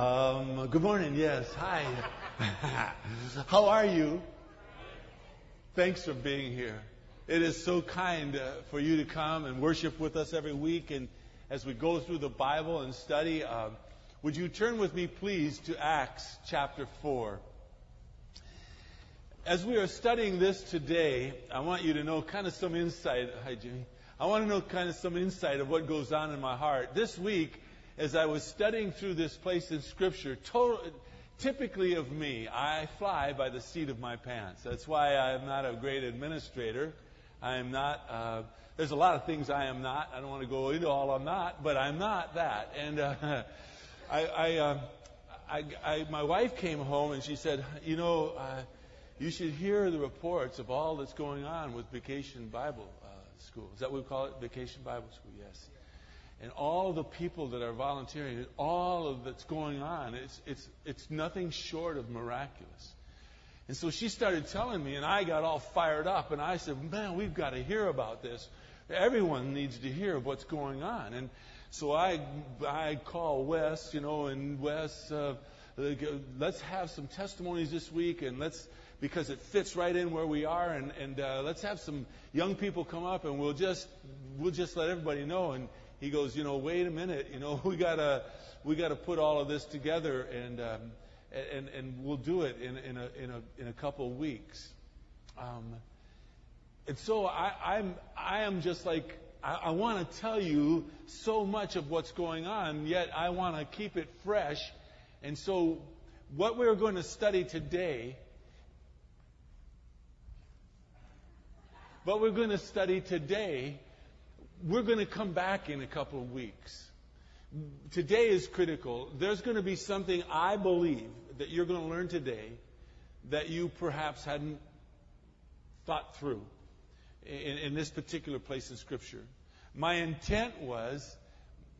Um, good morning. Yes. Hi. How are you? Thanks for being here. It is so kind uh, for you to come and worship with us every week. And as we go through the Bible and study, uh, would you turn with me, please, to Acts chapter 4? As we are studying this today, I want you to know kind of some insight. Hi, Jimmy. I want to know kind of some insight of what goes on in my heart. This week, as I was studying through this place in Scripture, total, typically of me, I fly by the seat of my pants. That's why I'm not a great administrator. I am not. Uh, there's a lot of things I am not. I don't want to go into all I'm not, but I'm not that. And uh, I, I, uh, I, I, my wife came home and she said, you know, uh, you should hear the reports of all that's going on with Vacation Bible uh, School. Is that what we call it? Vacation Bible School, yes and all the people that are volunteering, and all of that's going on, it's, it's, it's nothing short of miraculous. And so she started telling me, and I got all fired up, and I said, Man, we've got to hear about this. Everyone needs to hear what's going on. And so I, I call Wes, you know, and Wes, uh, let's have some testimonies this week, and let's, because it fits right in where we are, and, and uh, let's have some young people come up, and we'll just, we'll just let everybody know. And he goes, you know, wait a minute, you know, we gotta we gotta put all of this together, and um, and and we'll do it in in a in a in a couple of weeks. Um, and so I, I'm I am just like I, I want to tell you so much of what's going on, yet I want to keep it fresh. And so, what we're going to study today, what we're going to study today we're going to come back in a couple of weeks. Today is critical. There's going to be something I believe that you're going to learn today that you perhaps hadn't thought through in, in this particular place in Scripture. My intent was,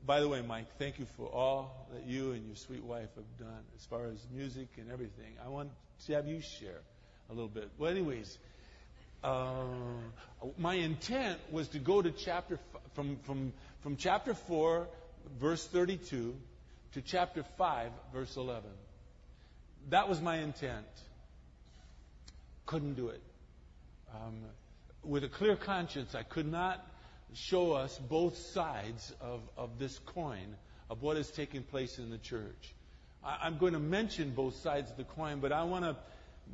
by the way, Mike, thank you for all that you and your sweet wife have done as far as music and everything. I want to have you share a little bit. Well, anyways, uh, my intent was to go to chapter from, from, from chapter 4, verse 32, to chapter 5, verse 11. That was my intent. Couldn't do it. Um, with a clear conscience, I could not show us both sides of, of this coin of what is taking place in the church. I, am going to mention both sides of the coin, but I want to,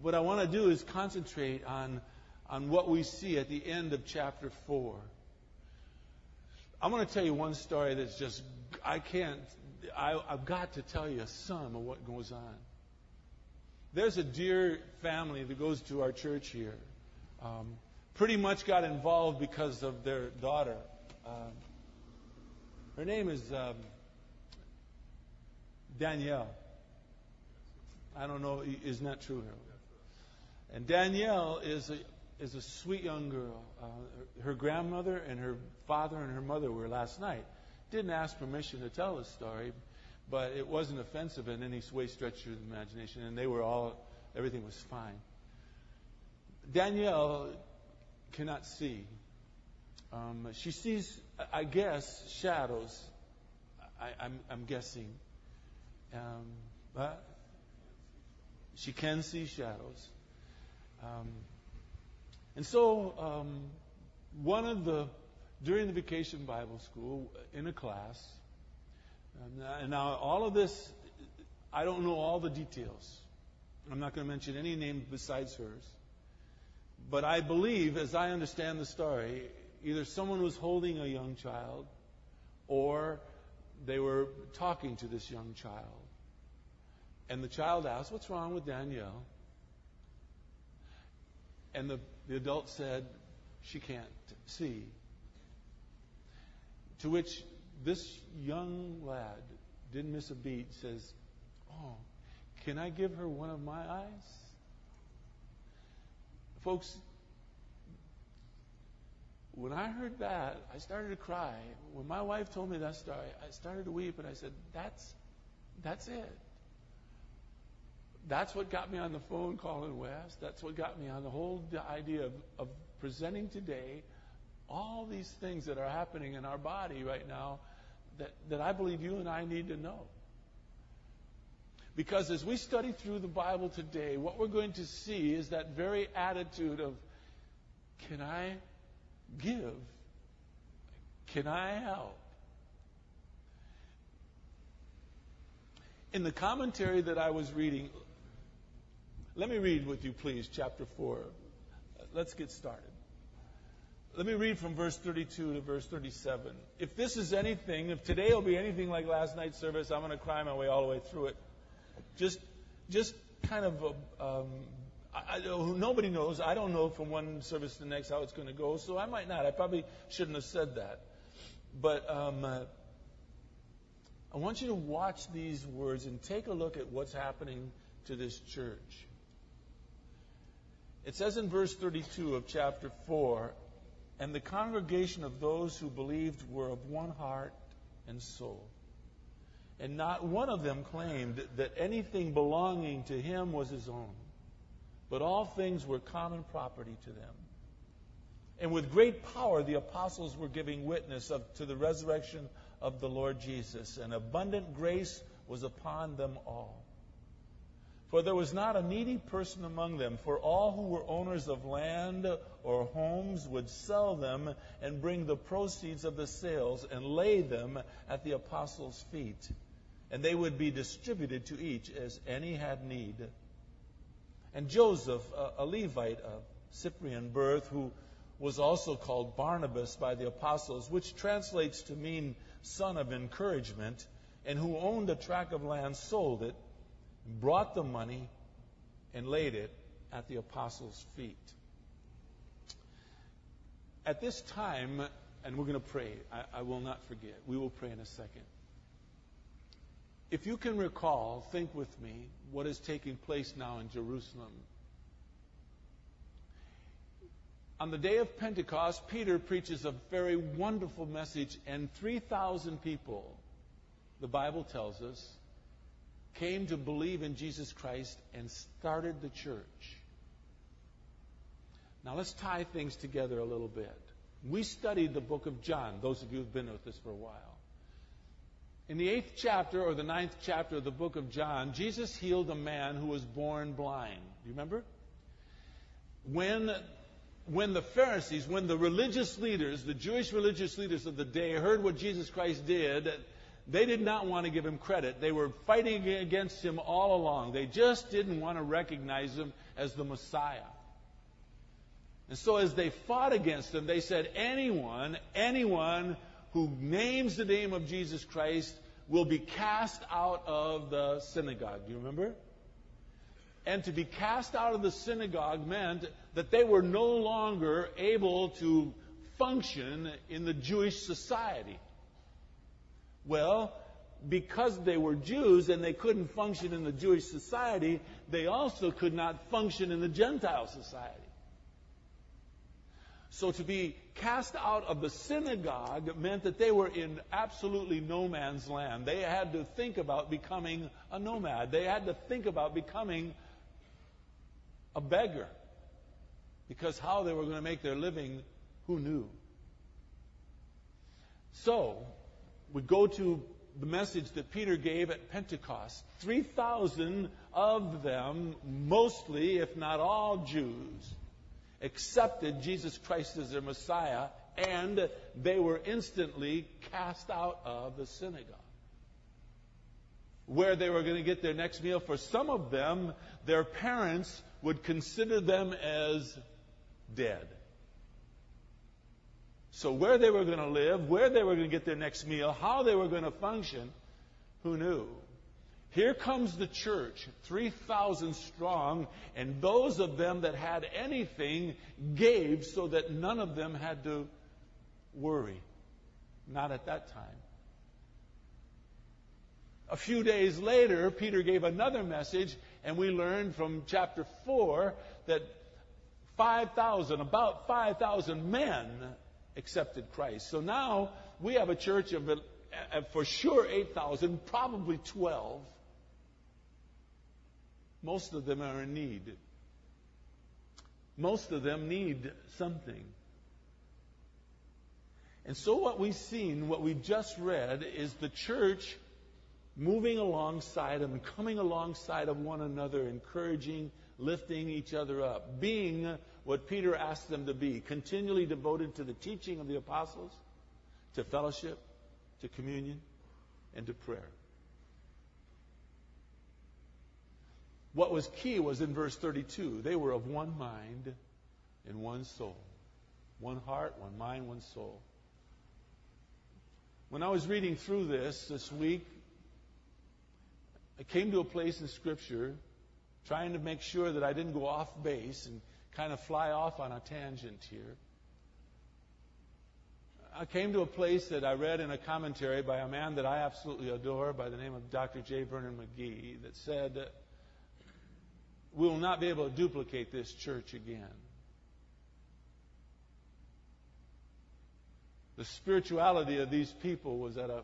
what I want to do is concentrate on, on what we see at the end of chapter 4. I'm going to tell you one story that's just, I can't, I, have got to tell you some of what goes on. There's a dear family that goes to our church here. Um, pretty much got involved because of their daughter. Um, her name is um, Danielle. I don't know, isn't that true? And Danielle is a is a sweet young girl. Uh, her grandmother and her father and her mother were last night. Didn't ask permission to tell this story, but it wasn't offensive in any way, stretch of the imagination, and they were all, everything was fine. Danielle cannot see. Um, she sees, I guess, shadows. I, am guessing. Um, but she can see shadows. Um, and so, um, one of the, during the vacation Bible school, in a class, and now all of this, I don't know all the details. I'm not going to mention any name besides hers. But I believe, as I understand the story, either someone was holding a young child or they were talking to this young child. And the child asked, What's wrong with Danielle? And the, the adult said, She can't see. To which this young lad didn't miss a beat, says, Oh, can I give her one of my eyes? Folks, when I heard that, I started to cry. When my wife told me that story, I started to weep and I said, That's that's it. That's what got me on the phone calling Wes. That's what got me on the whole idea of, of presenting today all these things that are happening in our body right now that, that I believe you and I need to know. Because as we study through the Bible today, what we're going to see is that very attitude of, can I give? Can I help? In the commentary that I was reading, let me read with you, please, chapter 4. Let's get started. Let me read from verse 32 to verse 37. If this is anything, if today will be anything like last night's service, I'm going to cry my way all the way through it. Just, just kind of, um, I, nobody knows. I don't know from one service to the next how it's going to go, so I might not. I probably shouldn't have said that. But um, uh, I want you to watch these words and take a look at what's happening to this church. It says in verse 32 of chapter 4 And the congregation of those who believed were of one heart and soul. And not one of them claimed that anything belonging to him was his own, but all things were common property to them. And with great power, the apostles were giving witness of, to the resurrection of the Lord Jesus, and abundant grace was upon them all. For there was not a needy person among them, for all who were owners of land or homes would sell them and bring the proceeds of the sales and lay them at the apostles' feet, and they would be distributed to each as any had need. And Joseph, a Levite of Cyprian birth, who was also called Barnabas by the apostles, which translates to mean son of encouragement, and who owned a tract of land, sold it brought the money and laid it at the apostles' feet. At this time, and we're going to pray, I, I, will not forget. We will pray in a second. If you can recall, think with me what is taking place now in Jerusalem. On the day of Pentecost, Peter preaches a very wonderful message, and 3,000 people, the Bible tells us, came to believe in Jesus Christ and started the church. Now let's tie things together a little bit. We studied the book of John, those of you who've been with us for a while. In the eighth chapter or the ninth chapter of the book of John, Jesus healed a man who was born blind. Do you remember? When, when the Pharisees, when the religious leaders, the Jewish religious leaders of the day heard what Jesus Christ did, they did not want to give him credit. They were fighting against him all along. They just didn't want to recognize him as the Messiah. And so as they fought against him, they said, anyone, anyone who names the name of Jesus Christ will be cast out of the synagogue. Do you remember? And to be cast out of the synagogue meant that they were no longer able to function in the Jewish society. Well, because they were Jews and they couldn't function in the Jewish society, they also could not function in the Gentile society. So to be cast out of the synagogue meant that they were in absolutely no man's land. They had to think about becoming a nomad. They had to think about becoming a beggar. Because how they were going to make their living, who knew? So, we go to the message that Peter gave at Pentecost. 3,000 of them, mostly, if not all Jews, accepted Jesus Christ as their Messiah, and they were instantly cast out of the synagogue. Where they were going to get their next meal, for some of them, their parents would consider them as dead. So, where they were going to live, where they were going to get their next meal, how they were going to function, who knew? Here comes the church, 3,000 strong, and those of them that had anything gave so that none of them had to worry. Not at that time. A few days later, Peter gave another message, and we learned from chapter 4 that 5,000, about 5,000 men accepted Christ. So now we have a church of uh, for sure 8,000, probably 12. Most of them are in need. Most of them need something. And so what we've seen, what we've just read, is the church moving alongside them, coming alongside of one another, encouraging, lifting each other up, being what Peter asked them to be, continually devoted to the teaching of the apostles, to fellowship, to communion, and to prayer. What was key was in verse 32 they were of one mind and one soul. One heart, one mind, one soul. When I was reading through this this week, I came to a place in Scripture trying to make sure that I didn't go off base and kind of fly off on a tangent here. I came to a place that I read in a commentary by a man that I absolutely adore by the name of Dr. J. Vernon McGee that said, We will not be able to duplicate this church again. The spirituality of these people was at a,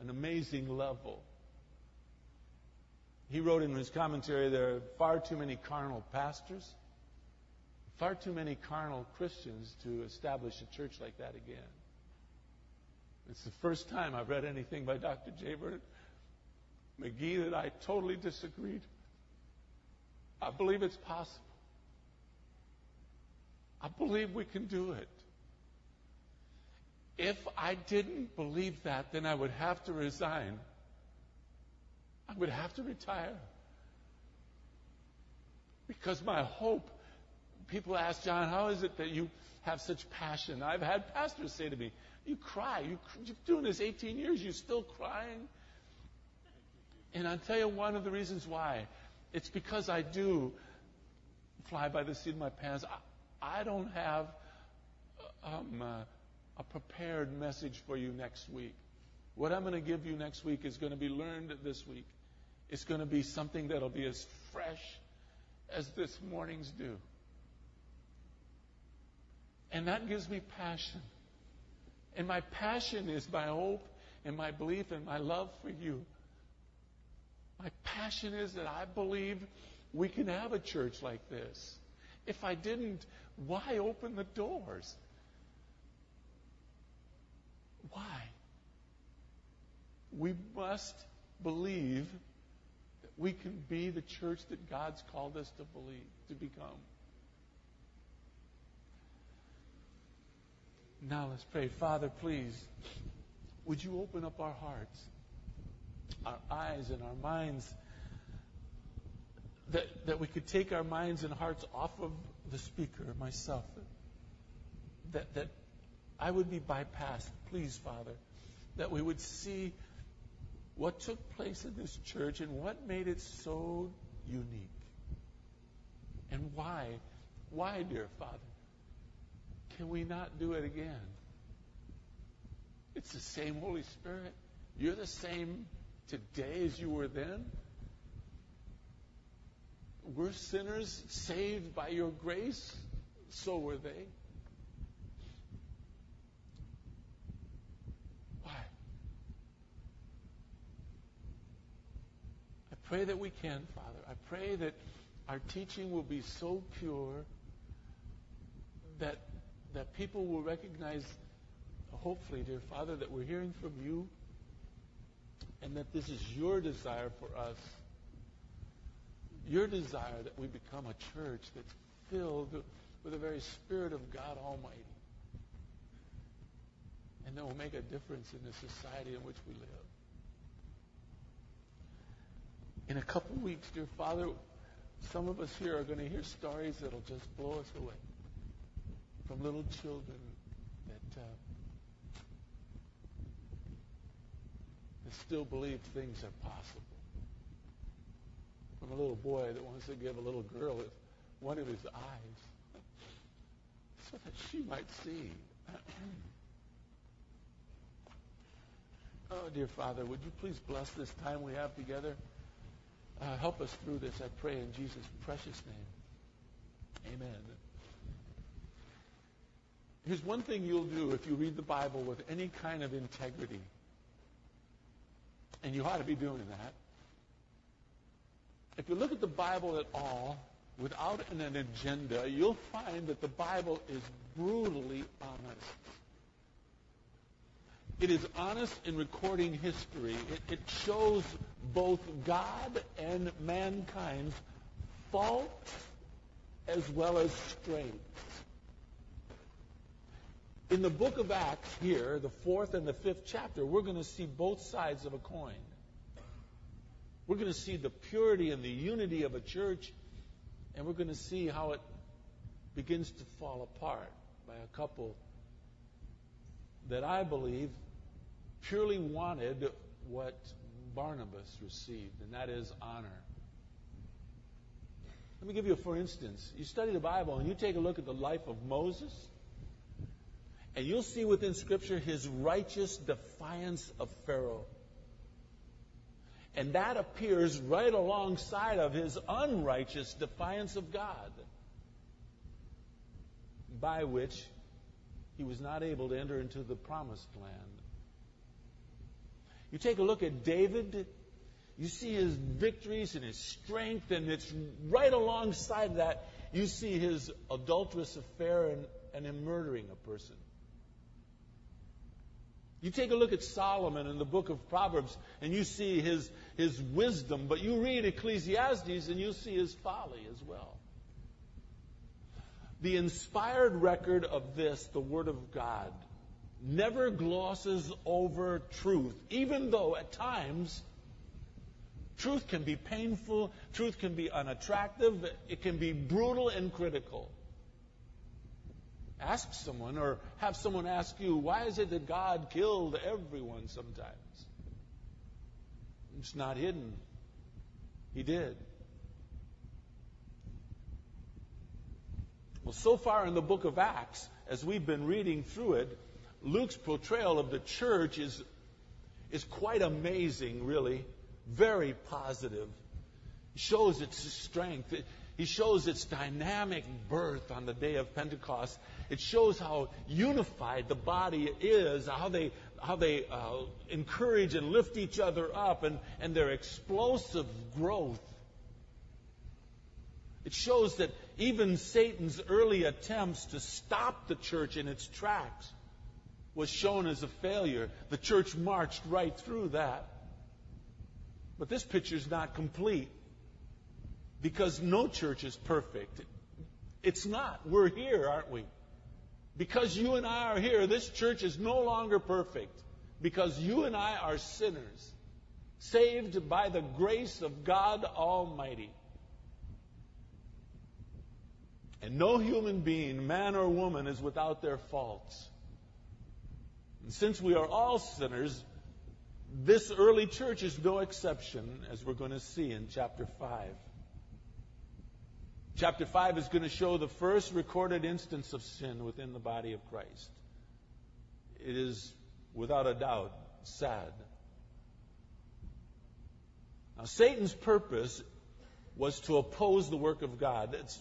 an amazing level. He wrote in his commentary there are far too many carnal pastors, far too many carnal Christians to establish a church like that again. It's the first time I've read anything by Dr. J. Vernon McGee that I totally disagreed. I believe it's possible. I believe we can do it. If I didn't believe that, then I would have to resign. I would have to retire. Because my hope, people ask, John, how is it that you have such passion? I've had pastors say to me, You cry. You, you're doing this 18 years, you're still crying. And I'll tell you one of the reasons why. It's because I do fly by the seat of my pants. I, I don't have um, uh, a prepared message for you next week. What I'm going to give you next week is going to be learned this week. It's going to be something that'll be as fresh as this morning's dew. And that gives me passion. And my passion is my hope and my belief and my love for you. My passion is that I believe we can have a church like this. If I didn't, why open the doors? Why? We must believe that we can be the church that God's called us to believe, to become. Now let's pray. Father, please, would you open up our hearts, our eyes, and our minds, that, that we could take our minds and hearts off of the speaker, myself, that, that I would be bypassed. Please, Father, that we would see what took place in this church and what made it so unique. And why? Why, dear Father? Can we not do it again? It's the same Holy Spirit. You're the same today as you were then. We're sinners saved by your grace. So were they. Why? I pray that we can, Father. I pray that our teaching will be so pure that that people will recognize, hopefully, dear Father, that we're hearing from you and that this is your desire for us. Your desire that we become a church that's filled with the very Spirit of God Almighty. And that will make a difference in the society in which we live. In a couple weeks, dear Father, some of us here are going to hear stories that'll just blow us away from little children that, uh, that still believe things are possible. From a little boy that wants to give a little girl one of his eyes so that she might see. oh, dear Father, would you please bless this time we have together? Uh, help us through this, I pray, in Jesus' precious name. Amen. Here's one thing you'll do if you read the Bible with any kind of integrity. And you ought to be doing that. If you look at the Bible at all without an agenda, you'll find that the Bible is brutally honest. It is honest in recording history. It, it shows both God and mankind's fault as well as strength. In the book of Acts, here, the fourth and the fifth chapter, we're going to see both sides of a coin. We're going to see the purity and the unity of a church, and we're going to see how it begins to fall apart by a couple that I believe purely wanted what Barnabas received, and that is honor. Let me give you for instance. You study the Bible and you take a look at the life of Moses, and you'll see within Scripture his righteous defiance of Pharaoh. And that appears right alongside of his unrighteous defiance of God, by which he was not able to enter into the promised land. You take a look at David, you see his victories and his strength, and it's right alongside that, you see his adulterous affair and, and him murdering a person. You take a look at Solomon in the book of Proverbs and you see his, his wisdom, but you read Ecclesiastes and you see his folly as well. The inspired record of this, the Word of God, never glosses over truth, even though at times truth can be painful, truth can be unattractive, it can be brutal and critical. Ask someone or have someone ask you, why is it that God killed everyone sometimes? It's not hidden. He did. Well, so far in the book of Acts, as we've been reading through it, Luke's portrayal of the church is, is quite amazing, really. Very positive. He shows its strength. He shows its dynamic birth on the day of Pentecost. It shows how unified the body is, how they, how they uh, encourage and lift each other up, and, and their explosive growth. It shows that even Satan's early attempts to stop the church in its tracks was shown as a failure. The church marched right through that. But this picture is not complete because no church is perfect. It's not. We're here, aren't we? Because you and I are here, this church is no longer perfect. Because you and I are sinners, saved by the grace of God Almighty. And no human being, man or woman, is without their faults. And since we are all sinners, this early church is no exception, as we're going to see in chapter 5. Chapter 5 is going to show the first recorded instance of sin within the body of Christ. It is, without a doubt, sad. Now, Satan's purpose was to oppose the work of God. It's,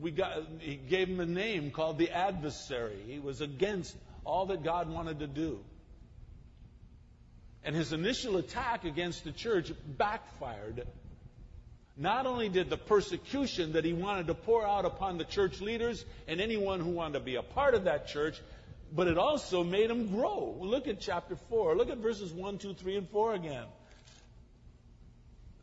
we got, he gave him a name called the adversary. He was against all that God wanted to do. And his initial attack against the church backfired not only did the persecution that he wanted to pour out upon the church leaders and anyone who wanted to be a part of that church, but it also made them grow. Look at chapter 4. Look at verses 1, 2, 3, and 4 again.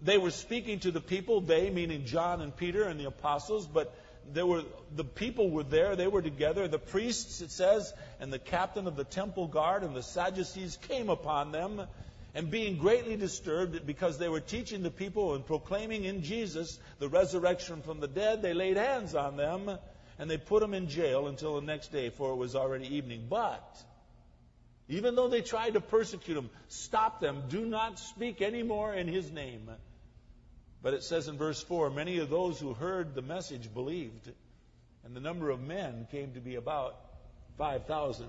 They were speaking to the people, they meaning John and Peter and the apostles, but there were the people were there, they were together. The priests, it says, and the captain of the temple guard and the Sadducees came upon them and being greatly disturbed because they were teaching the people and proclaiming in Jesus the resurrection from the dead, they laid hands on them and they put them in jail until the next day, for it was already evening. But even though they tried to persecute him, stop them, do not speak anymore in his name. But it says in verse 4 many of those who heard the message believed, and the number of men came to be about 5,000.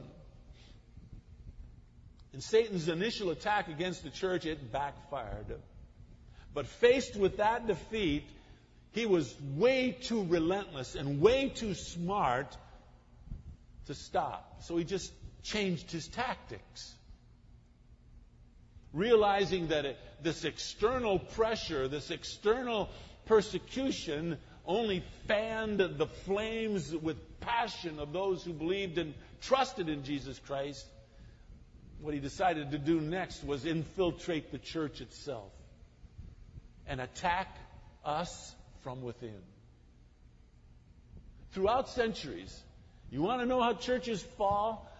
In Satan's initial attack against the church, it backfired. But faced with that defeat, he was way too relentless and way too smart to stop. So he just changed his tactics. Realizing that it, this external pressure, this external persecution only fanned the flames with passion of those who believed and trusted in Jesus Christ, what he decided to do next was infiltrate the church itself and attack us from within. Throughout centuries, you want to know how churches fall?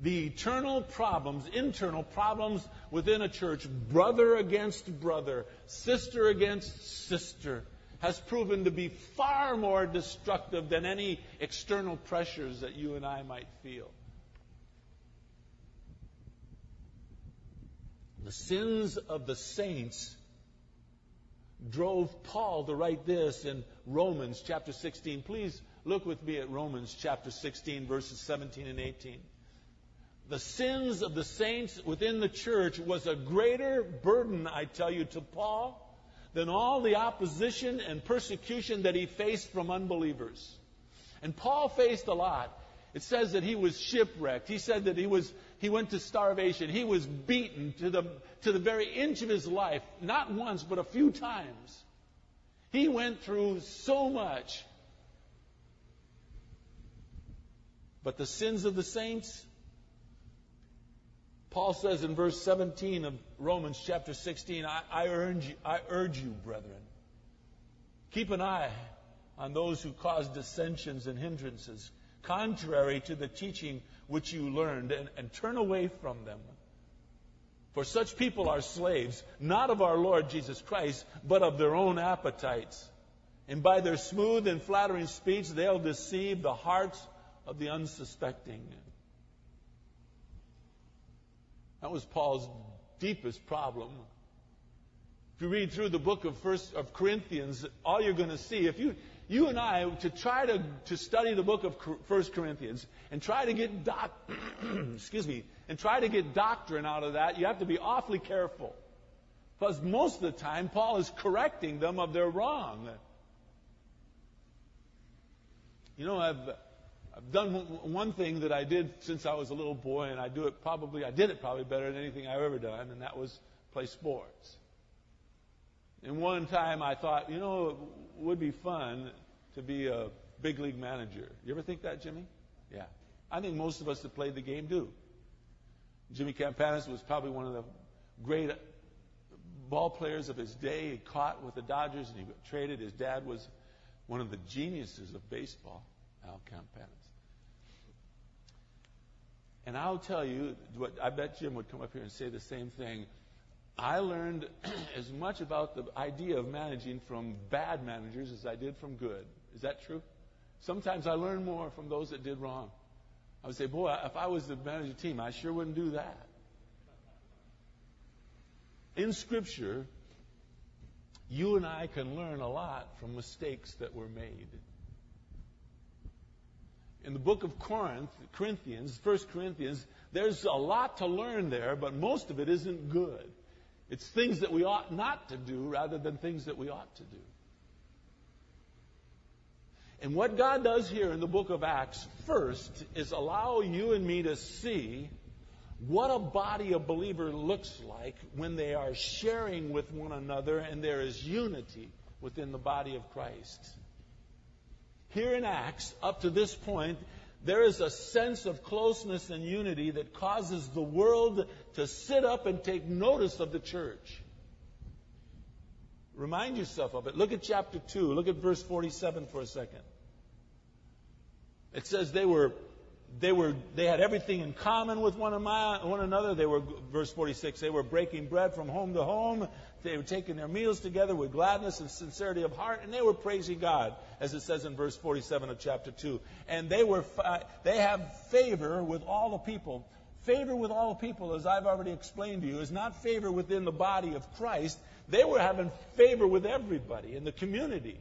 The eternal problems, internal problems within a church, brother against brother, sister against sister, has proven to be far more destructive than any external pressures that you and I might feel. The sins of the saints drove Paul to write this in Romans chapter 16. Please look with me at Romans chapter 16, verses 17 and 18. The sins of the saints within the church was a greater burden, I tell you, to Paul than all the opposition and persecution that he faced from unbelievers. And Paul faced a lot. It says that he was shipwrecked. He said that he was he went to starvation. He was beaten to the to the very inch of his life, not once but a few times. He went through so much. But the sins of the saints Paul says in verse 17 of Romans chapter 16, I, I, urge I urge you, brethren, keep an eye on those who cause dissensions and hindrances, contrary to the teaching which you learned, and, and turn away from them. For such people are slaves, not of our Lord Jesus Christ, but of their own appetites. And by their smooth and flattering speech, they'll deceive the hearts of the unsuspecting. That was Paul's deepest problem. If you read through the book of First of Corinthians, all you're going to see, if you you and I to try to, to study the book of First Corinthians and try to get doc, excuse me, and try to get doctrine out of that, you have to be awfully careful. Because most of the time, Paul is correcting them of their wrong. You know, I've I've done one thing that I did since I was a little boy, and I do it probably, I did it probably better than anything I've ever done, and that was play sports. And one time I thought, you know, it would be fun to be a big league manager. You ever think that, Jimmy? Yeah. I think most of us that played the game do. Jimmy Campanis was probably one of the great ball players of his day. He caught with the Dodgers and he got traded. His dad was one of the geniuses of baseball, Al Campanis. And I'll tell you, what I bet Jim would come up here and say the same thing. I learned as much about the idea of managing from bad managers as I did from good. Is that true? Sometimes I learn more from those that did wrong. I would say, boy, if I was to manager team, I sure wouldn't do that. In Scripture, you and I can learn a lot from mistakes that were made in the book of Corinth, Corinthians, First Corinthians, there's a lot to learn there, but most of it isn't good. It's things that we ought not to do rather than things that we ought to do. And what God does here in the book of Acts first is allow you and me to see what a body of believer looks like when they are sharing with one another and there is unity within the body of Christ. Here in Acts, up to this point, there is a sense of closeness and unity that causes the world to sit up and take notice of the church. Remind yourself of it. Look at chapter 2. Look at verse 47 for a second. It says they were they were they had everything in common with one, one another. They were verse 46. They were breaking bread from home to home. They were taking their meals together with gladness and sincerity of heart, and they were praising God, as it says in verse 47 of chapter 2. And they were they have favor with all the people. Favor with all the people, as I've already explained to you, is not favor within the body of Christ. They were having favor with everybody in the community.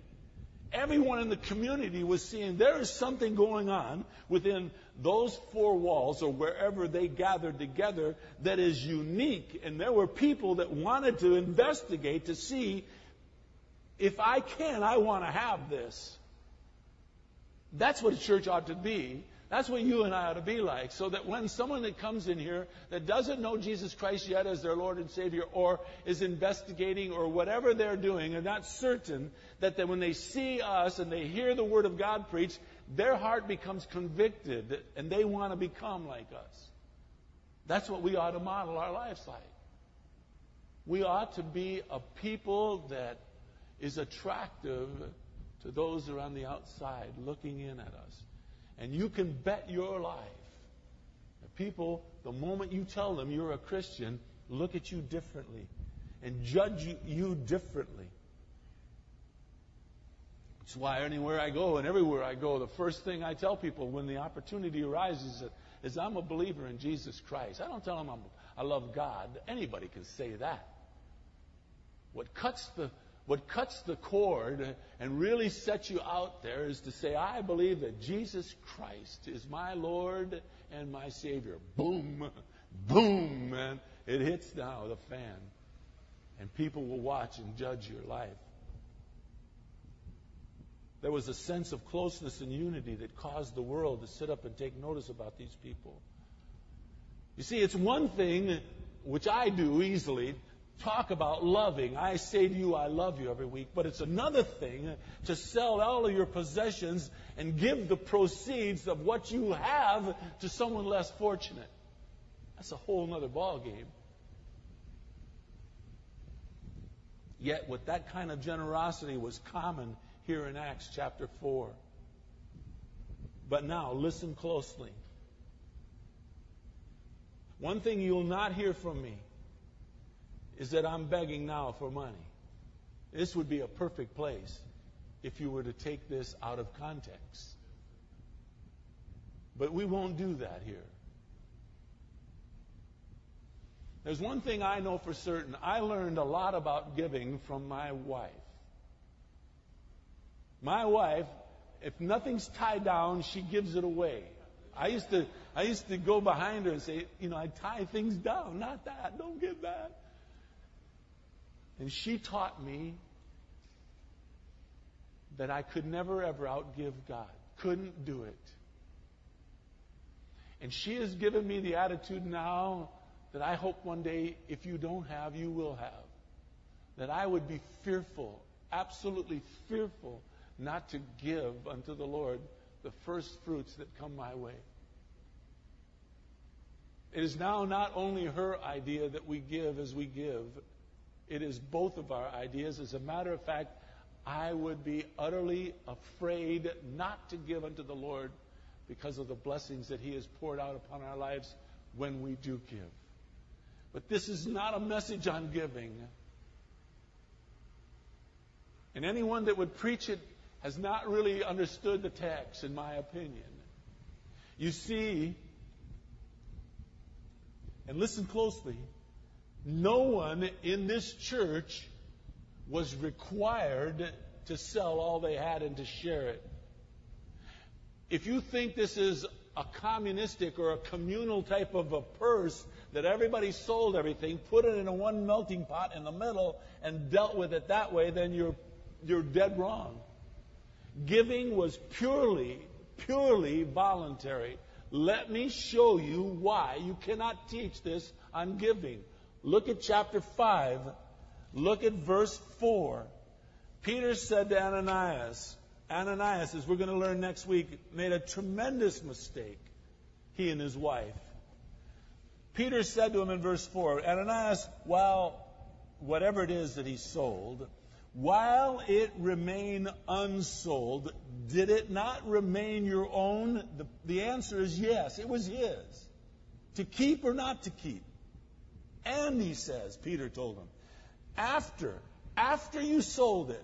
Everyone in the community was seeing there is something going on within those four walls or wherever they gathered together that is unique. And there were people that wanted to investigate to see if I can, I want to have this. That's what a church ought to be. That's what you and I ought to be like. So that when someone that comes in here that doesn't know Jesus Christ yet as their Lord and Savior or is investigating or whatever they're doing and not certain, that when they see us and they hear the Word of God preached, their heart becomes convicted and they want to become like us. That's what we ought to model our lives like. We ought to be a people that is attractive to those around the outside looking in at us. And you can bet your life that people, the moment you tell them you're a Christian, look at you differently and judge you differently. That's why anywhere I go and everywhere I go, the first thing I tell people when the opportunity arises is I'm a believer in Jesus Christ. I don't tell them I'm, I love God. Anybody can say that. What cuts the what cuts the cord and really sets you out there is to say, I believe that Jesus Christ is my Lord and my Savior. Boom, boom, man. It hits now the fan. And people will watch and judge your life. There was a sense of closeness and unity that caused the world to sit up and take notice about these people. You see, it's one thing, which I do easily, talk about loving. I say to you, I love you every week. But it's another thing to sell all of your possessions and give the proceeds of what you have to someone less fortunate. That's a whole other ballgame. Yet, with that kind of generosity was common here in Acts chapter 4. But now, listen closely. One thing you'll not hear from me is that I'm begging now for money. This would be a perfect place if you were to take this out of context. But we won't do that here. There's one thing I know for certain. I learned a lot about giving from my wife. My wife, if nothing's tied down, she gives it away. I used to I used to go behind her and say, you know, I tie things down, not that, don't give that. And she taught me that I could never ever outgive God. Couldn't do it. And she has given me the attitude now that I hope one day, if you don't have, you will have. That I would be fearful, absolutely fearful, not to give unto the Lord the first fruits that come my way. It is now not only her idea that we give as we give, it is both of our ideas. As a matter of fact, I would be utterly afraid not to give unto the Lord because of the blessings that He has poured out upon our lives when we do give. But this is not a message on giving. And anyone that would preach it has not really understood the text, in my opinion. You see, and listen closely, no one in this church was required to sell all they had and to share it. If you think this is a communistic or a communal type of a purse that everybody sold everything, put it in a one melting pot in the middle, and dealt with it that way, then you're, you're dead wrong. Giving was purely, purely voluntary. Let me show you why you cannot teach this on giving. Look at chapter 5. Look at verse 4. Peter said to Ananias, Ananias, as we're going to learn next week, made a tremendous mistake, he and his wife. Peter said to him in verse 4, Ananias, while whatever it is that he sold, while it remained unsold, did it not remain your own? The, the answer is yes, it was his. To keep or not to keep? And he says, Peter told him, after, after you sold it,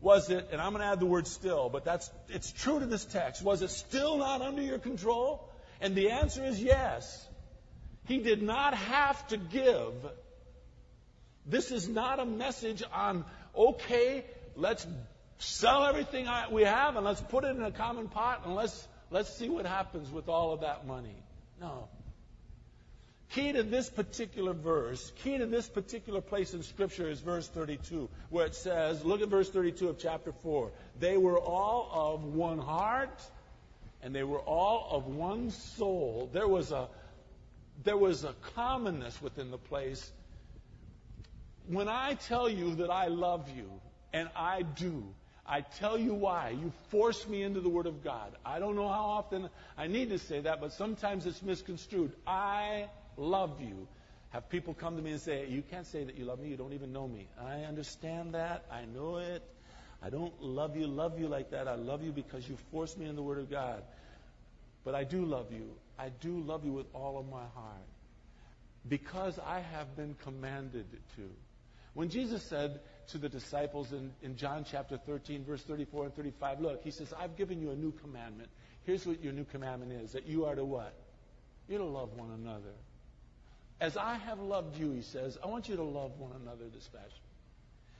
was it, and I'm going to add the word still, but that's, it's true to this text, was it still not under your control? And the answer is yes. He did not have to give. This is not a message on, okay, let's sell everything we have and let's put it in a common pot and let's, let's see what happens with all of that money. No. Key to this particular verse, key to this particular place in Scripture is verse 32, where it says, look at verse 32 of chapter 4. They were all of one heart, and they were all of one soul. There was a, there was a commonness within the place. When I tell you that I love you, and I do, I tell you why. You force me into the Word of God. I don't know how often I need to say that, but sometimes it's misconstrued. I love you. Have people come to me and say, You can't say that you love me, you don't even know me. I understand that. I know it. I don't love you, love you like that. I love you because you forced me in the Word of God. But I do love you. I do love you with all of my heart. Because I have been commanded to. When Jesus said to the disciples in, in John chapter 13, verse 34 and 35, look, he says, I've given you a new commandment. Here's what your new commandment is that you are to what? You're to love one another. As I have loved you, he says, I want you to love one another this fashion.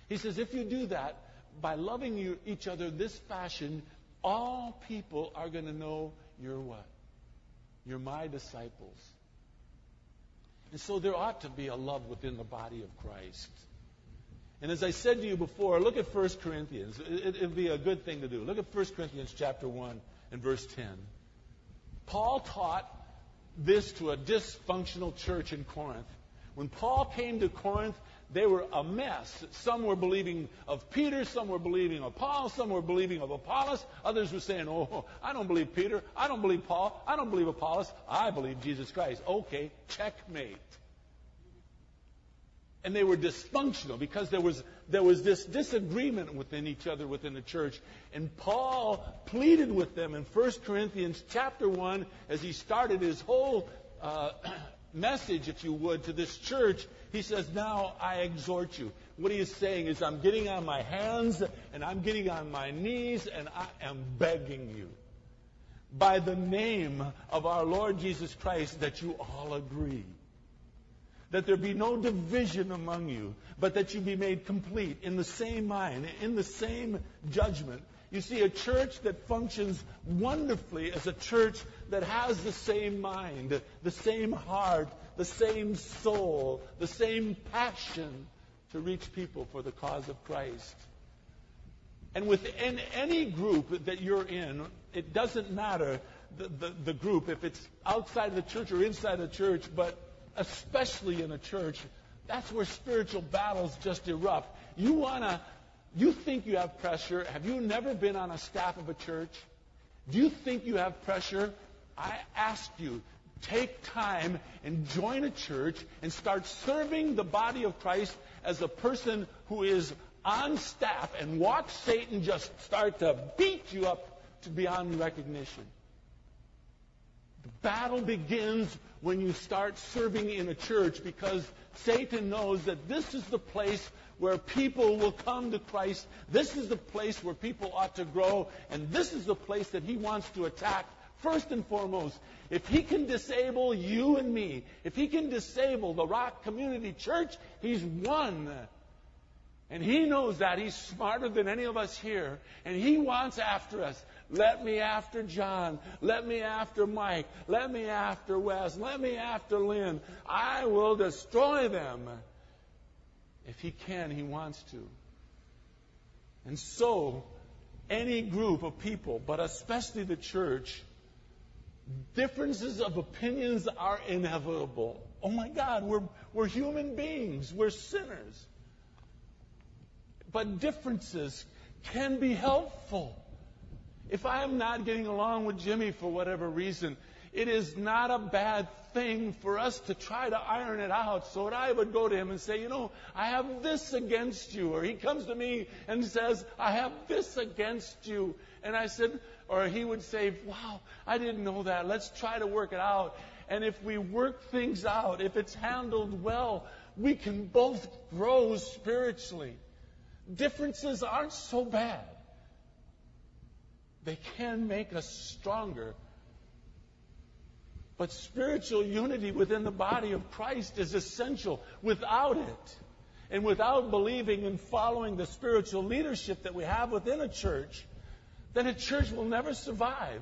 He says, if you do that, by loving you, each other this fashion, all people are going to know you're what? You're my disciples. And so there ought to be a love within the body of Christ. And as I said to you before, look at 1 Corinthians. It would be a good thing to do. Look at 1 Corinthians chapter 1 and verse 10. Paul taught this to a dysfunctional church in Corinth. When Paul came to Corinth, they were a mess. Some were believing of Peter, some were believing of Paul, some were believing of Apollos. Others were saying, Oh, I don't believe Peter, I don't believe Paul, I don't believe Apollos, I believe Jesus Christ. Okay, checkmate. And they were dysfunctional because there was, there was this disagreement within each other within the church. And Paul pleaded with them in 1 Corinthians chapter 1 as he started his whole uh, message, if you would, to this church. He says, Now I exhort you. What he is saying is, I'm getting on my hands and I'm getting on my knees and I am begging you by the name of our Lord Jesus Christ that you all agree that there be no division among you, but that you be made complete in the same mind, in the same judgment. You see, a church that functions wonderfully as a church that has the same mind, the same heart, the same soul, the same passion to reach people for the cause of Christ. And within any group that you're in, it doesn't matter the, the, the group, if it's outside of the church or inside the church, but especially in a church, that's where spiritual battles just erupt. You want to, you think you have pressure. Have you never been on a staff of a church? Do you think you have pressure? I ask you, take time and join a church and start serving the body of Christ as a person who is on staff and watch Satan just start to beat you up to beyond recognition. The battle begins when you start serving in a church because Satan knows that this is the place where people will come to Christ. This is the place where people ought to grow. And this is the place that he wants to attack first and foremost. If he can disable you and me, if he can disable the Rock Community Church, he's won. And he knows that. He's smarter than any of us here. And he wants after us. Let me after John. Let me after Mike. Let me after Wes. Let me after Lynn. I will destroy them. If he can, he wants to. And so, any group of people, but especially the church, differences of opinions are inevitable. Oh my God, we're, we're human beings, we're sinners. But differences can be helpful. If I am not getting along with Jimmy for whatever reason, it is not a bad thing for us to try to iron it out so that I would go to him and say, you know, I have this against you. Or he comes to me and says, I have this against you. And I said, or he would say, wow, I didn't know that. Let's try to work it out. And if we work things out, if it's handled well, we can both grow spiritually. Differences aren't so bad. They can make us stronger. But spiritual unity within the body of Christ is essential. Without it, and without believing and following the spiritual leadership that we have within a church, then a church will never survive.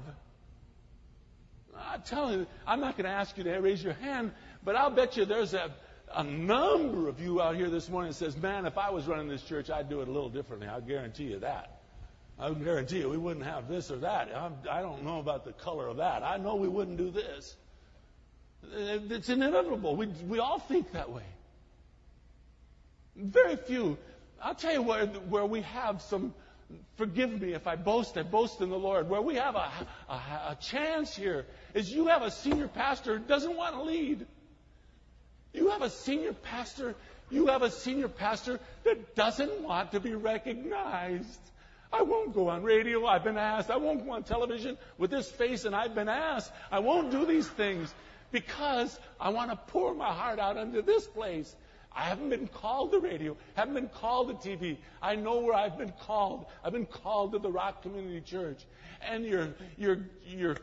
I'm telling you, I'm not going to ask you to raise your hand, but I'll bet you there's a, a number of you out here this morning says, man, if I was running this church, I'd do it a little differently. I'll guarantee you that. I guarantee you we wouldn't have this or that. I'm, I do not know about the color of that. I know we wouldn't do this. It's inevitable. We, we all think that way. Very few. I'll tell you where, where we have some, forgive me if I boast, I boast in the Lord. Where we have a, a, a chance here is you have a senior pastor who doesn't want to lead. You have a senior pastor, you have a senior pastor that doesn't want to be recognized. I won't go on radio. I've been asked. I won't go on television with this face, and I've been asked. I won't do these things because I want to pour my heart out into this place. I haven't been called to radio, haven't been called to TV. I know where I've been called. I've been called to the Rock Community Church. And you're, you're, you're,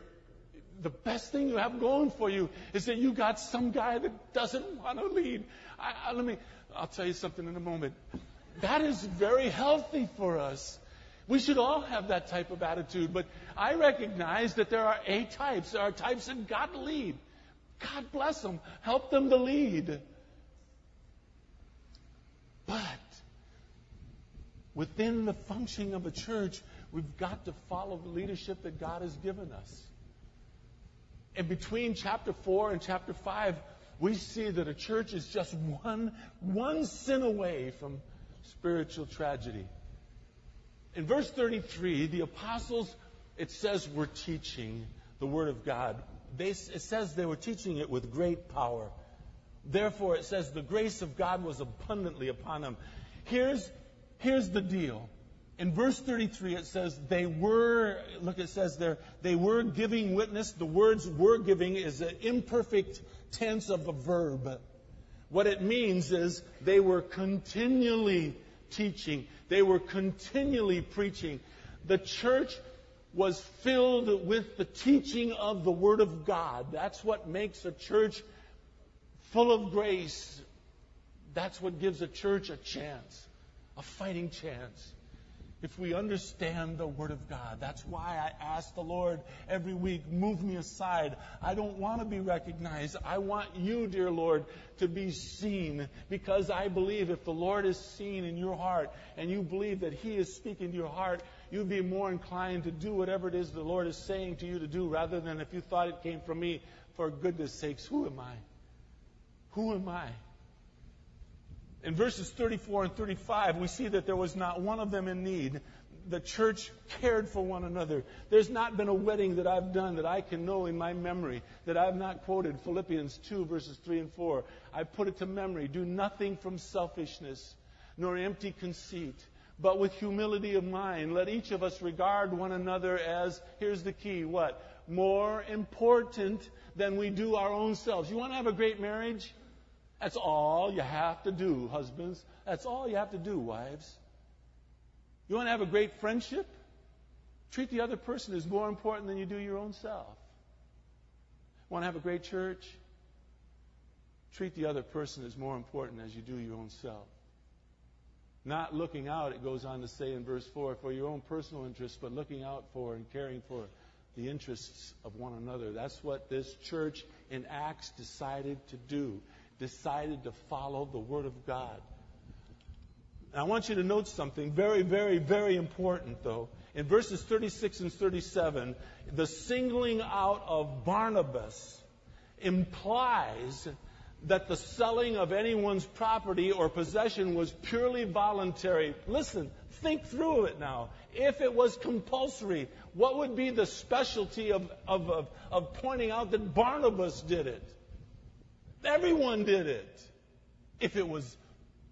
the best thing you have going for you is that you got some guy that doesn't want to lead. I, I, let me, I'll tell you something in a moment. That is very healthy for us. We should all have that type of attitude, but I recognize that there are A types. There are types that God lead. God bless them. Help them to lead. But within the functioning of a church, we've got to follow the leadership that God has given us. And between chapter 4 and chapter 5, we see that a church is just one, one sin away from spiritual tragedy. In verse 33, the apostles, it says, were teaching the Word of God. They, it says they were teaching it with great power. Therefore, it says the grace of God was abundantly upon them. Here's, here's the deal. In verse 33, it says they were, look, it says there, they were giving witness. The words were giving is an imperfect tense of a verb. What it means is they were continually teaching. They were continually preaching. The church was filled with the teaching of the Word of God. That's what makes a church full of grace. That's what gives a church a chance, a fighting chance if we understand the Word of God. That's why I ask the Lord every week, move me aside. I don't want to be recognized. I want you, dear Lord, to be seen because I believe if the Lord is seen in your heart and you believe that He is speaking to your heart, you'd be more inclined to do whatever it is the Lord is saying to you to do rather than if you thought it came from me. For goodness sakes, who am I? Who am I? In verses 34 and 35, we see that there was not one of them in need. The church cared for one another. There's not been a wedding that I've done that I can know in my memory that I've not quoted Philippians 2, verses 3 and 4. I put it to memory. Do nothing from selfishness, nor empty conceit, but with humility of mind. Let each of us regard one another as, here's the key, what? More important than we do our own selves. You want to have a great marriage? That's all you have to do, husbands. That's all you have to do, wives. You want to have a great friendship? Treat the other person as more important than you do your own self. Want to have a great church? Treat the other person as more important as you do your own self. Not looking out, it goes on to say in verse 4, for your own personal interests, but looking out for and caring for the interests of one another. That's what this church in Acts decided to do decided to follow the Word of God. I want you to note something very, very, very important, though. In verses 36 and 37, the singling out of Barnabas implies that the selling of anyone's property or possession was purely voluntary. Listen, think through it now. If it was compulsory, what would be the specialty of, of, of, of pointing out that Barnabas did it? Everyone did it. If it was,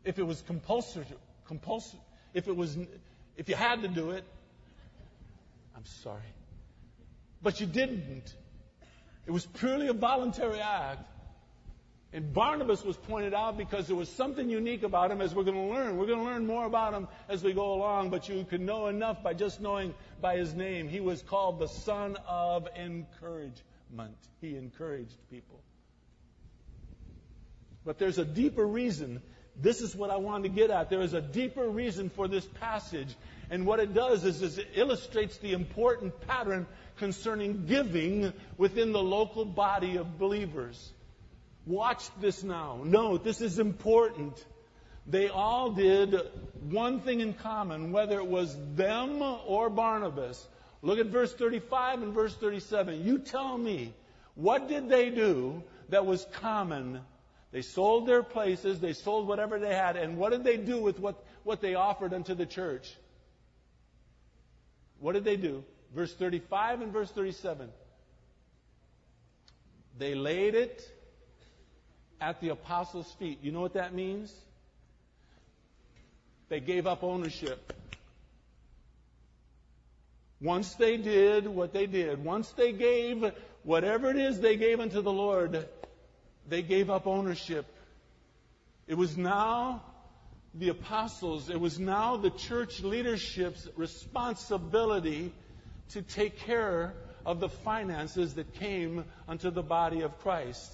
if it was compulsory, compulsory, if it was, if you had to do it, I'm sorry. But you didn't. It was purely a voluntary act. And Barnabas was pointed out because there was something unique about him as we're going to learn. We're going to learn more about him as we go along, but you can know enough by just knowing by his name. He was called the son of encouragement. He encouraged people. But there's a deeper reason. This is what I wanted to get at. There is a deeper reason for this passage. And what it does is, is it illustrates the important pattern concerning giving within the local body of believers. Watch this now. Note, this is important. They all did one thing in common, whether it was them or Barnabas. Look at verse 35 and verse 37. You tell me, what did they do that was common they sold their places, they sold whatever they had, and what did they do with what, what they offered unto the church? What did they do? Verse 35 and verse 37. They laid it at the apostles' feet. You know what that means? They gave up ownership. Once they did what they did, once they gave whatever it is they gave unto the Lord, they gave up ownership. It was now the apostles, it was now the church leadership's responsibility to take care of the finances that came unto the body of Christ.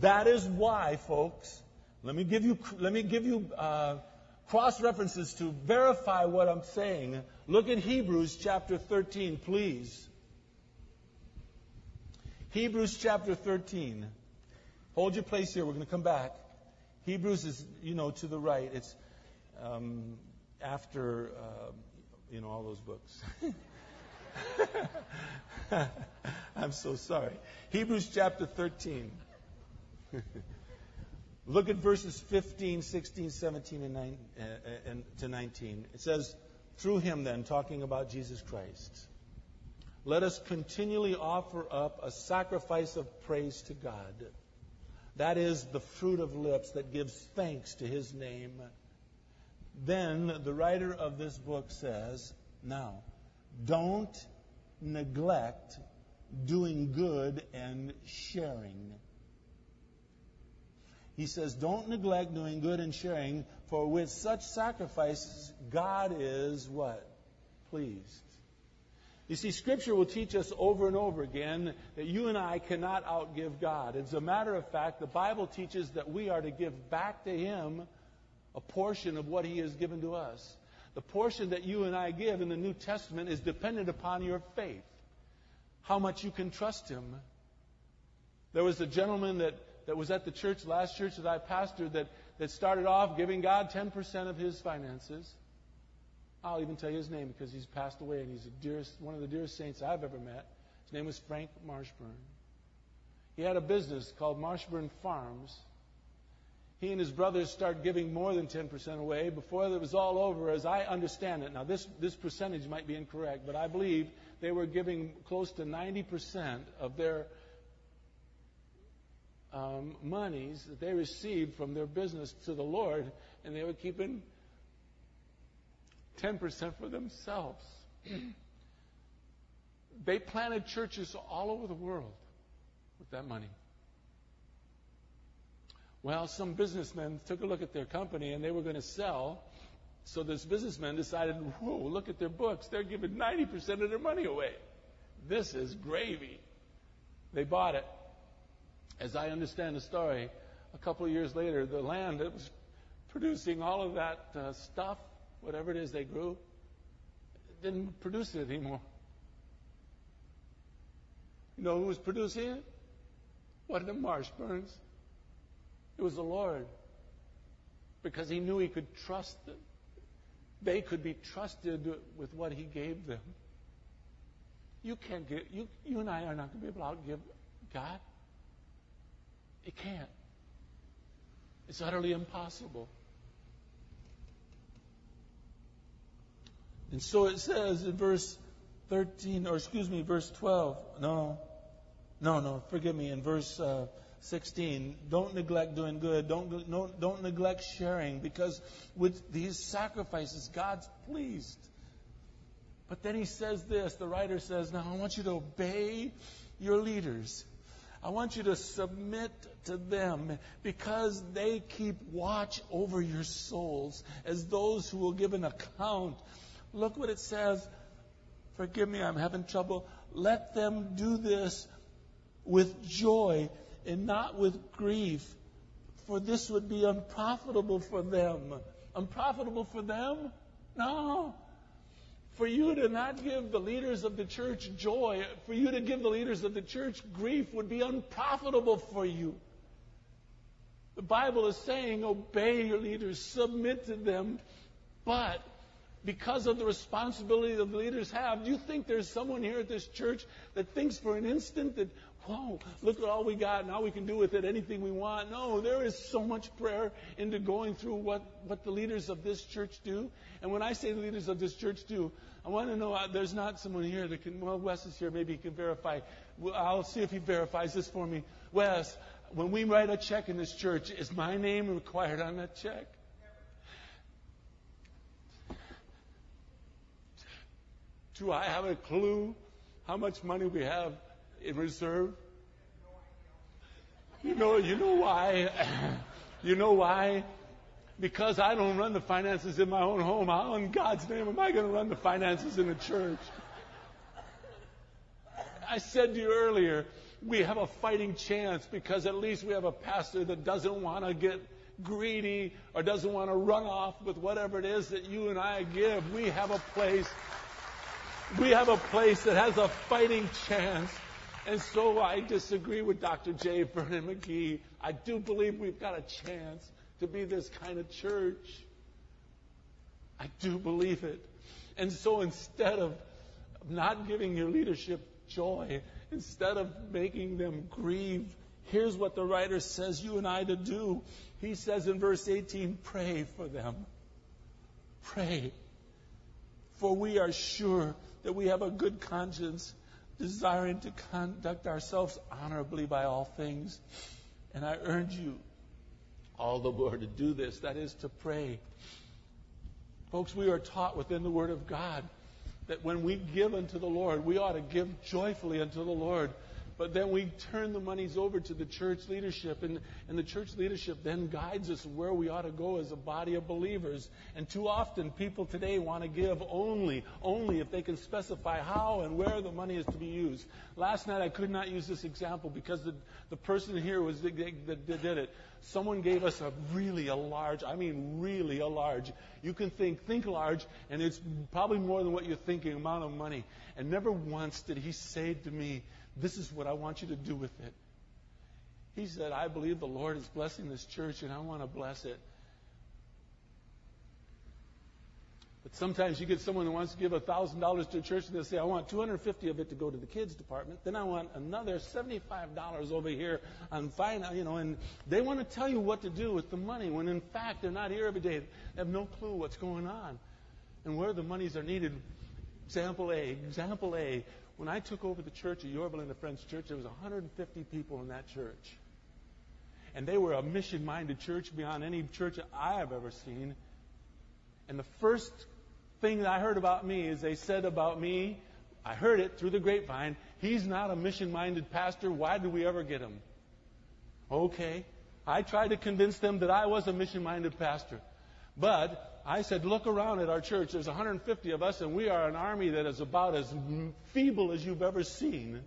That is why, folks, let me give you, let me give you uh, cross references to verify what I'm saying. Look at Hebrews chapter 13, please. Hebrews chapter 13. Hold your place here. We're going to come back. Hebrews is, you know, to the right. It's um, after, uh, you know, all those books. I'm so sorry. Hebrews chapter 13. Look at verses 15, 16, 17, and, 9, uh, and to 19. It says, through him, then, talking about Jesus Christ, let us continually offer up a sacrifice of praise to God. That is the fruit of lips that gives thanks to his name. Then the writer of this book says, Now, don't neglect doing good and sharing. He says, Don't neglect doing good and sharing, for with such sacrifices, God is what? Pleased. You see, Scripture will teach us over and over again that you and I cannot outgive God. As a matter of fact, the Bible teaches that we are to give back to Him a portion of what He has given to us. The portion that you and I give in the New Testament is dependent upon your faith, how much you can trust Him. There was a gentleman that, that was at the church, last church that I pastored, that, that started off giving God 10% of his finances. I'll even tell you his name because he's passed away and he's dearest, one of the dearest saints I've ever met. His name was Frank Marshburn. He had a business called Marshburn Farms. He and his brothers started giving more than 10% away. Before it was all over, as I understand it, now this, this percentage might be incorrect, but I believe they were giving close to 90% of their um, monies that they received from their business to the Lord, and they were keeping 10% for themselves. they planted churches all over the world with that money. Well, some businessmen took a look at their company and they were going to sell. So this businessman decided, whoa, look at their books. They're giving 90% of their money away. This is gravy. They bought it. As I understand the story, a couple of years later, the land that was producing all of that uh, stuff whatever it is they grew, didn't produce it anymore. You know who was producing it? What the Marshburns? It was the Lord. Because he knew he could trust them. They could be trusted with what he gave them. You can't get you you and I are not going to be able to outgive God. It can't. It's utterly impossible. And so it says in verse 13, or excuse me, verse 12. No, no, no, forgive me. In verse uh, 16, don't neglect doing good. Don't, no, don't neglect sharing because with these sacrifices, God's pleased. But then he says this the writer says, Now I want you to obey your leaders. I want you to submit to them because they keep watch over your souls as those who will give an account Look what it says. Forgive me, I'm having trouble. Let them do this with joy and not with grief, for this would be unprofitable for them. Unprofitable for them? No. For you to not give the leaders of the church joy, for you to give the leaders of the church grief would be unprofitable for you. The Bible is saying, obey your leaders, submit to them, but because of the responsibility that the leaders have. Do you think there's someone here at this church that thinks for an instant that, whoa, look at all we got, now we can do with it anything we want? No, there is so much prayer into going through what, what the leaders of this church do. And when I say the leaders of this church do, I want to know uh, there's not someone here that can, well, Wes is here, maybe he can verify. I'll see if he verifies this for me. Wes, when we write a check in this church, is my name required on that check? Do I have a clue how much money we have in reserve? You know, you know why? You know why? Because I don't run the finances in my own home. How in God's name am I going to run the finances in a church? I said to you earlier, we have a fighting chance because at least we have a pastor that doesn't want to get greedy or doesn't want to run off with whatever it is that you and I give. We have a place. We have a place that has a fighting chance. And so I disagree with Dr. J. Vernon McGee. I do believe we've got a chance to be this kind of church. I do believe it. And so instead of not giving your leadership joy, instead of making them grieve, here's what the writer says you and I to do. He says in verse 18, pray for them. Pray. For we are sure that we have a good conscience, desiring to conduct ourselves honorably by all things. And I urge you, all the more to do this, that is to pray. Folks, we are taught within the Word of God that when we give unto the Lord, we ought to give joyfully unto the Lord. But then we turn the monies over to the church leadership, and, and the church leadership then guides us where we ought to go as a body of believers. And too often, people today want to give only, only if they can specify how and where the money is to be used. Last night, I could not use this example because the, the person here was that did it. Someone gave us a really a large, I mean really a large. You can think, think large, and it's probably more than what you're thinking amount of money. And never once did he say to me, This is what I want you to do with it. He said, I believe the Lord is blessing this church, and I want to bless it. But sometimes you get someone who wants to give $1,000 to a church and they say, I want 250 of it to go to the kids department. Then I want another $75 over here on fine, you know, and they want to tell you what to do with the money when in fact they're not here every day. They have no clue what's going on and where the monies are needed. Example A, example A. When I took over the church at Yorba Linda Friends Church, there was 150 people in that church. And they were a mission-minded church beyond any church I have ever seen. And the first thing that I heard about me is they said about me, I heard it through the grapevine, he's not a mission minded pastor. Why did we ever get him? Okay. I tried to convince them that I was a mission minded pastor. But I said, look around at our church. There's 150 of us, and we are an army that is about as feeble as you've ever seen.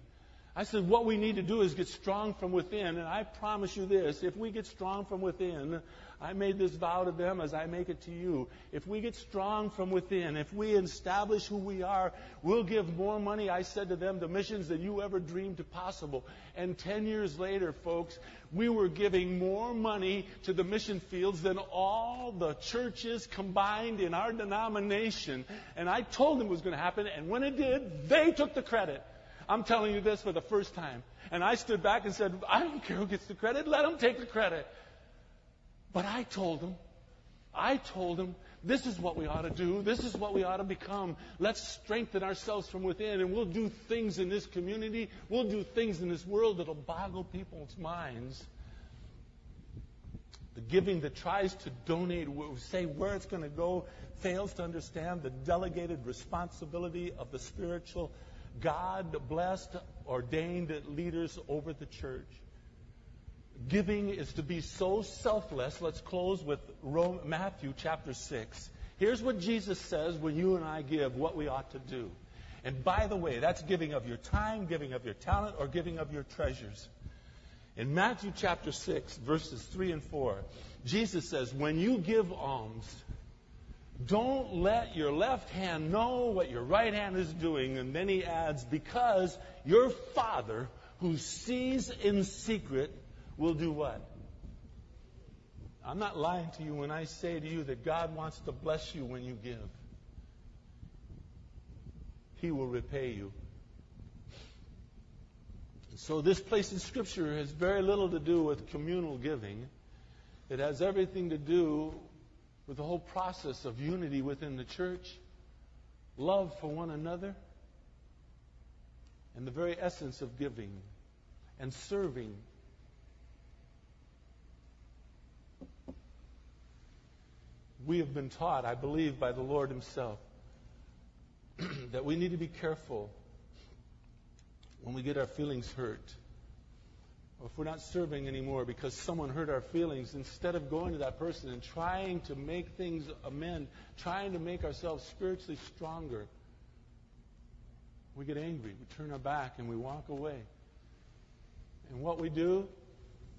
I said, what we need to do is get strong from within. And I promise you this if we get strong from within, I made this vow to them as I make it to you. If we get strong from within, if we establish who we are, we'll give more money, I said to them, to missions than you ever dreamed possible. And 10 years later, folks, we were giving more money to the mission fields than all the churches combined in our denomination. And I told them it was going to happen, and when it did, they took the credit. I'm telling you this for the first time. And I stood back and said, I don't care who gets the credit, let them take the credit. But I told them, I told them, this is what we ought to do. This is what we ought to become. Let's strengthen ourselves from within, and we'll do things in this community. We'll do things in this world that'll boggle people's minds. The giving that tries to donate, say where it's going to go, fails to understand the delegated responsibility of the spiritual, God blessed, ordained leaders over the church. Giving is to be so selfless. Let's close with Matthew chapter 6. Here's what Jesus says when you and I give what we ought to do. And by the way, that's giving of your time, giving of your talent, or giving of your treasures. In Matthew chapter 6, verses 3 and 4, Jesus says, When you give alms, don't let your left hand know what your right hand is doing. And then he adds, Because your Father who sees in secret will do what? I'm not lying to you when I say to you that God wants to bless you when you give. He will repay you. So, this place in Scripture has very little to do with communal giving. It has everything to do with the whole process of unity within the church, love for one another, and the very essence of giving and serving. We have been taught, I believe, by the Lord Himself that we need to be careful when we get our feelings hurt or if we're not serving anymore because someone hurt our feelings, instead of going to that person and trying to make things amend, trying to make ourselves spiritually stronger, we get angry. We turn our back and we walk away. And what we do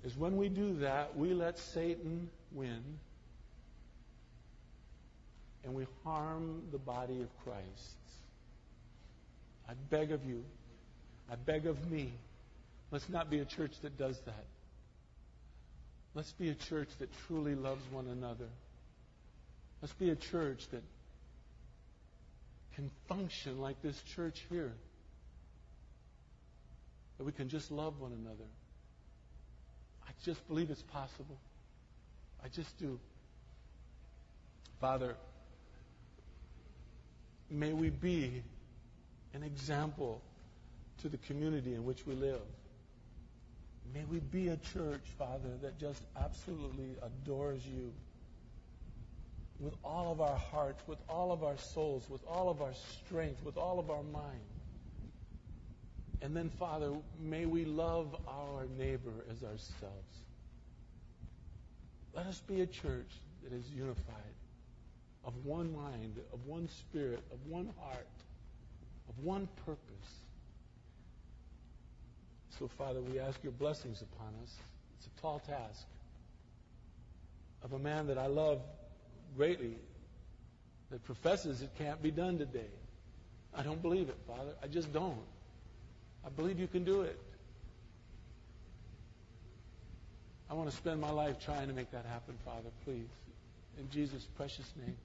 is when we do that, we let Satan win and we harm the body of Christ. I beg of you, I beg of me, let's not be a church that does that. Let's be a church that truly loves one another. Let's be a church that can function like this church here. That we can just love one another. I just believe it's possible. I just do. Father, may we be an example to the community in which we live. May we be a church, Father, that just absolutely adores you with all of our hearts, with all of our souls, with all of our strength, with all of our mind. And then, Father, may we love our neighbor as ourselves. Let us be a church that is unified, of one mind, of one spirit, of one heart, of one purpose. So, Father, we ask your blessings upon us. It's a tall task of a man that I love greatly that professes it can't be done today. I don't believe it, Father. I just don't. I believe you can do it. I want to spend my life trying to make that happen, Father, please. In Jesus' precious name.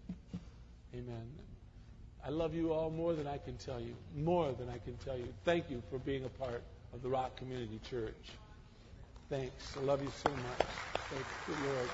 Amen. I love you all more than I can tell you. More than I can tell you. Thank you for being a part of the Rock Community Church. Thanks. I love you so much. Thank you, Lord.